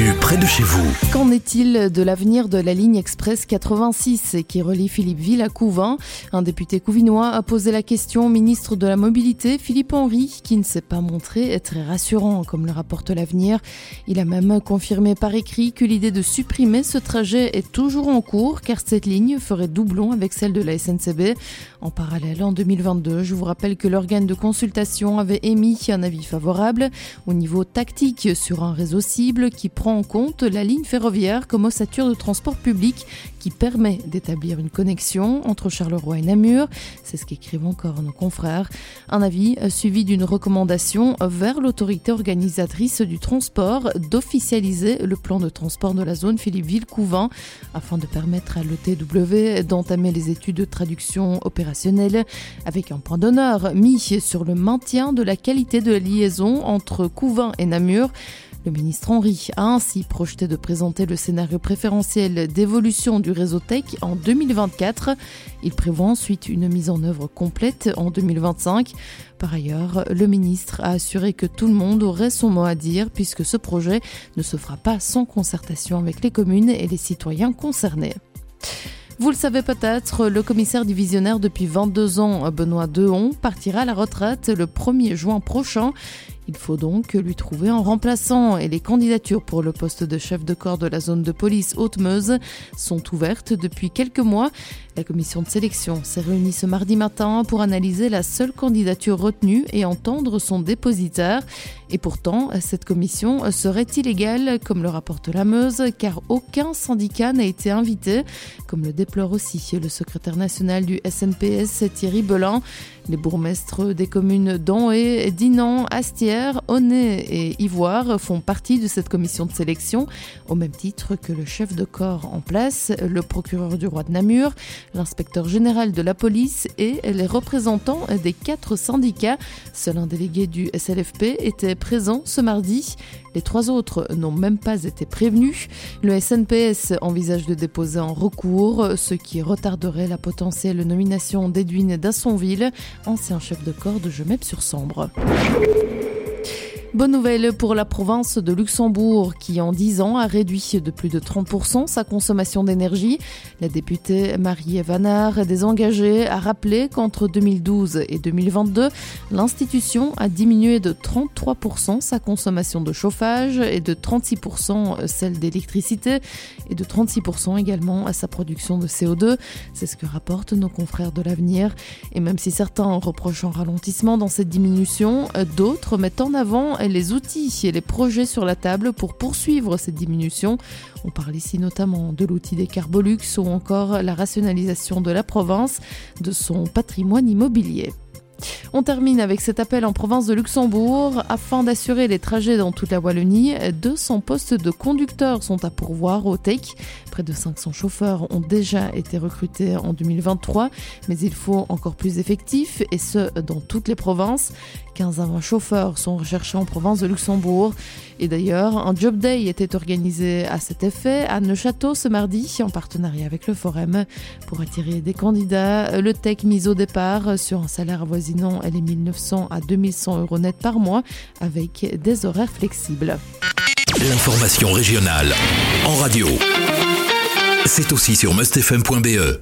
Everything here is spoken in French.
l'actu près de chez vous. Qu'en est-il de l'avenir de la ligne express 86 qui relie Philippeville à Couvin Un député couvinois a posé la question au ministre de la Mobilité, Philippe Henry, qui ne s'est pas montré très rassurant, comme le rapporte l'avenir. Il a même confirmé par écrit que l'idée de supprimer ce trajet est toujours en cours, car cette ligne ferait doublon avec celle de la SNCB. En parallèle, en 2022, je vous rappelle que l'organe de consultation avait émis un avis favorable au niveau tactique sur un réseau cible qui prend en compte la ligne ferroviaire comme ossature de transport public qui permet d'établir une connexion entre Charleroi et Namur. C'est ce qu'écrivent encore nos confrères. Un avis suivi d'une recommandation vers l'autorité organisatrice du transport d'officialiser le plan de transport de la zone Philippeville-Couvent afin de permettre à l'ETW d'entamer les études de traduction opérationnelle avec un point d'honneur mis sur le maintien de la qualité de la liaison entre Couvent et Namur. Le ministre Henry a ainsi projeté de présenter le scénario préférentiel d'évolution du réseau Tech en 2024. Il prévoit ensuite une mise en œuvre complète en 2025. Par ailleurs, le ministre a assuré que tout le monde aurait son mot à dire puisque ce projet ne se fera pas sans concertation avec les communes et les citoyens concernés. Vous le savez peut-être, le commissaire divisionnaire depuis 22 ans, Benoît Dehon, partira à la retraite le 1er juin prochain. Il faut donc lui trouver un remplaçant et les candidatures pour le poste de chef de corps de la zone de police Haute-Meuse sont ouvertes depuis quelques mois. La commission de sélection s'est réunie ce mardi matin pour analyser la seule candidature retenue et entendre son dépositaire. Et pourtant, cette commission serait illégale, comme le rapporte la Meuse, car aucun syndicat n'a été invité, comme le déplore aussi le secrétaire national du SNPS Thierry Belin. Les bourgmestres des communes d'Anhé, Dinan, Astière, Aunay et Ivoire font partie de cette commission de sélection, au même titre que le chef de corps en place, le procureur du roi de Namur, l'inspecteur général de la police et les représentants des quatre syndicats. Seul un délégué du SLFP était présent ce mardi. Les trois autres n'ont même pas été prévenus. Le SNPS envisage de déposer un recours, ce qui retarderait la potentielle nomination d'Edwin Dassonville, ancien chef de corps de Gemep-sur-Sambre. Bonne nouvelle pour la province de Luxembourg qui en 10 ans a réduit de plus de 30% sa consommation d'énergie. La députée Marie Vanard, désengagée, a rappelé qu'entre 2012 et 2022, l'institution a diminué de 33% sa consommation de chauffage et de 36% celle d'électricité et de 36% également à sa production de CO2. C'est ce que rapportent nos confrères de l'avenir. Et même si certains reprochent un ralentissement dans cette diminution, d'autres mettent en avant les outils et les projets sur la table pour poursuivre cette diminution. On parle ici notamment de l'outil des Carbolux ou encore la rationalisation de la province de son patrimoine immobilier. On termine avec cet appel en province de Luxembourg. Afin d'assurer les trajets dans toute la Wallonie, 200 postes de conducteurs sont à pourvoir au TEC. Près de 500 chauffeurs ont déjà été recrutés en 2023, mais il faut encore plus d'effectifs, et ce, dans toutes les provinces. 15 à 20 chauffeurs sont recherchés en province de Luxembourg. Et d'ailleurs, un job day était organisé à cet effet à Neuchâtel ce mardi en partenariat avec le Forum pour attirer des candidats. Le tech mise au départ sur un salaire avoisinant les 1900 à 2100 euros net par mois avec des horaires flexibles. L'information régionale en radio. C'est aussi sur mustfm.be.